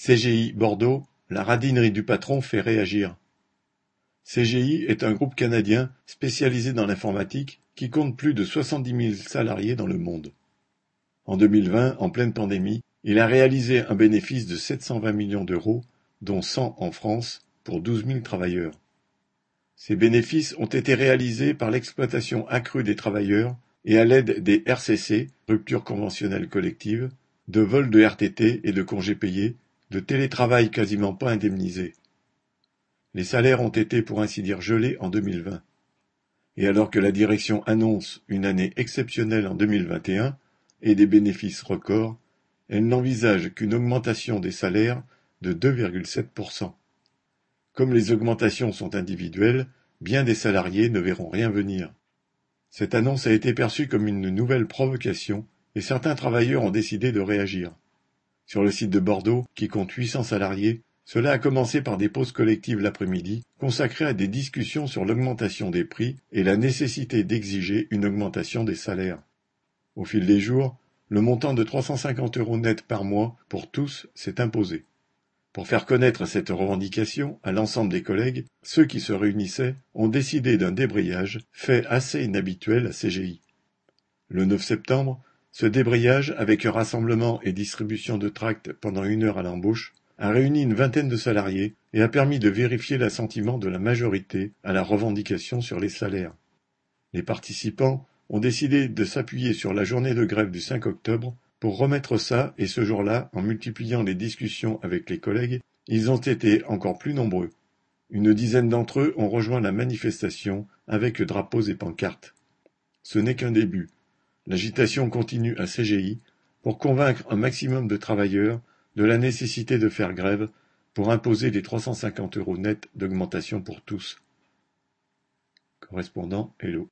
CGI Bordeaux, la radinerie du patron fait réagir. CGI est un groupe canadien spécialisé dans l'informatique qui compte plus de soixante-dix mille salariés dans le monde. En 2020, en pleine pandémie, il a réalisé un bénéfice de 720 millions d'euros, dont 100 en France, pour douze mille travailleurs. Ces bénéfices ont été réalisés par l'exploitation accrue des travailleurs et à l'aide des RCC, ruptures conventionnelles collectives, de vols de RTT et de congés payés, de télétravail quasiment pas indemnisé. Les salaires ont été pour ainsi dire gelés en 2020. Et alors que la direction annonce une année exceptionnelle en 2021 et des bénéfices records, elle n'envisage qu'une augmentation des salaires de 2,7%. Comme les augmentations sont individuelles, bien des salariés ne verront rien venir. Cette annonce a été perçue comme une nouvelle provocation et certains travailleurs ont décidé de réagir. Sur le site de Bordeaux, qui compte 800 salariés, cela a commencé par des pauses collectives l'après-midi, consacrées à des discussions sur l'augmentation des prix et la nécessité d'exiger une augmentation des salaires. Au fil des jours, le montant de 350 euros net par mois pour tous s'est imposé. Pour faire connaître cette revendication à l'ensemble des collègues, ceux qui se réunissaient ont décidé d'un débrayage, fait assez inhabituel à CGI. Le 9 septembre, ce débrayage, avec rassemblement et distribution de tracts pendant une heure à l'embauche, a réuni une vingtaine de salariés et a permis de vérifier l'assentiment de la majorité à la revendication sur les salaires. Les participants ont décidé de s'appuyer sur la journée de grève du 5 octobre pour remettre ça et ce jour-là, en multipliant les discussions avec les collègues, ils ont été encore plus nombreux. Une dizaine d'entre eux ont rejoint la manifestation avec drapeaux et pancartes. Ce n'est qu'un début. L'agitation continue à CGI pour convaincre un maximum de travailleurs de la nécessité de faire grève pour imposer les 350 euros nets d'augmentation pour tous. Correspondant Hello.